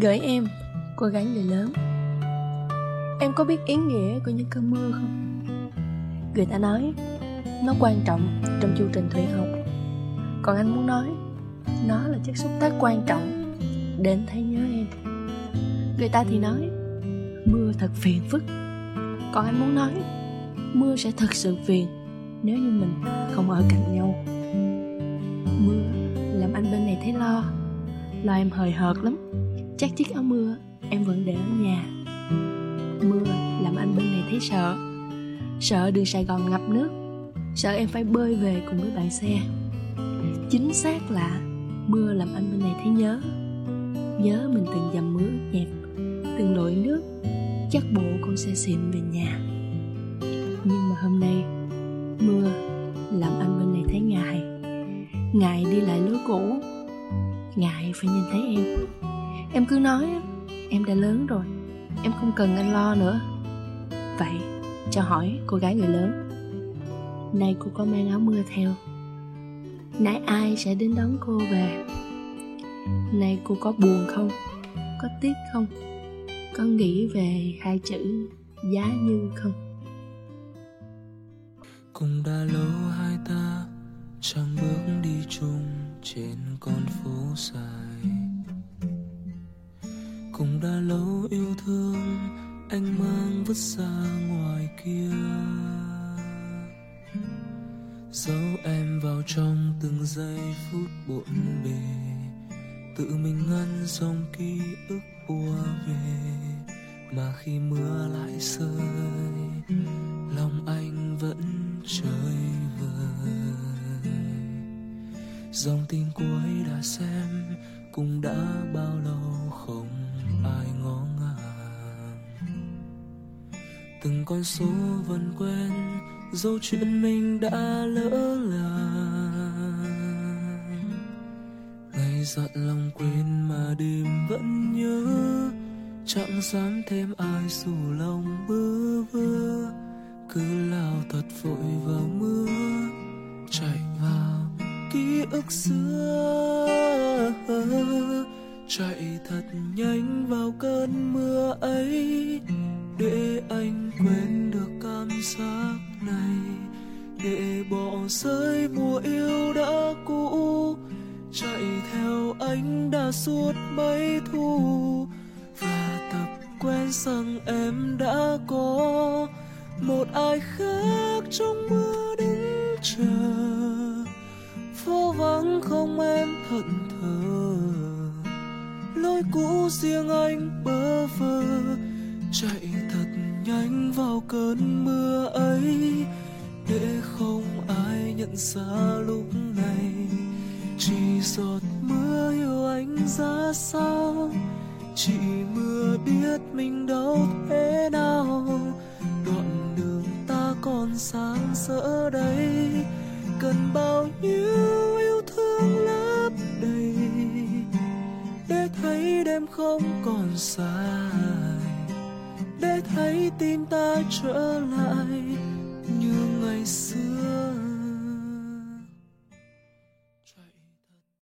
Gửi em, cô gái người lớn. Em có biết ý nghĩa của những cơn mưa không? Người ta nói Nó quan trọng trong chu trình thủy học. Còn anh muốn nói Nó là chất xúc tác quan trọng Đến thấy nhớ em. Người ta thì nói Mưa thật phiền phức. Còn anh muốn nói Mưa sẽ thật sự phiền Nếu như mình không ở cạnh nhau. Mưa làm anh bên này thấy lo Lo em hời hợt lắm. Chắc chiếc áo mưa, em vẫn để ở nhà. Mưa làm anh bên này thấy sợ. Sợ đường Sài Gòn ngập nước. Sợ em phải bơi về cùng với bạn xe. Chính xác là Mưa làm anh bên này thấy nhớ. Nhớ mình từng dầm mưa nhạt Từng lội nước, Chắc bộ con sẽ xịn về nhà. Nhưng mà hôm nay, Mưa làm anh bên này thấy ngại. Ngại đi lại lối cũ. Ngại phải nhìn thấy em. Em cứ nói Em đã lớn rồi, Em không cần anh lo nữa. Vậy, cho hỏi cô gái người lớn, Nay cô có mang áo mưa theo? Nãy ai sẽ đến đón cô về? Nay cô có buồn không? Có tiếc không? Có nghĩ về hai chữ Giá như không? Cũng đã lâu hai ta, Chẳng bước đi chung Trên con phố dài. Cũng yêu thương, Anh mang vứt ra ngoài kia. Giấu em vào trong từng giây phút bộn bề, Tự mình ngăn dòng ký ức ùa về. Mà khi mưa lại rơi, Lòng anh vẫn chơi vơi. Dòng tin cuối đã xem, Cũng đã bao lâu không Từng con số vẫn quen, dẫu chuyện mình đã lỡ làng. Ngày dặn lòng quên mà đêm vẫn nhớ chẳng dám thêm ai dù lòng bơ vơ. Cứ lao thật vội vào mưa, chạy vào ký ức xưa chạy thật nhanh vào cơn mưa ấy, để anh quên được cảm giác này. Để bỏ rơi mùa yêu đã cũ, chạy theo anh đã suốt mấy thu. Và tập quen rằng em đã có một ai khác trong mưa đến chờ. Phố vắng không em thận thờ lối cũ riêng anh bơ vơ. Chạy thật nhanh vào cơn mưa ấy, để không ai nhận ra lúc này. Chỉ giọt mưa yêu anh ra sao? Chỉ mưa biết mình đâu thế nào? Đoạn đường ta còn sáng rỡ đây, cần bao nhiêu Em đêm không còn dài để thấy tim ta trở lại như ngày xưa.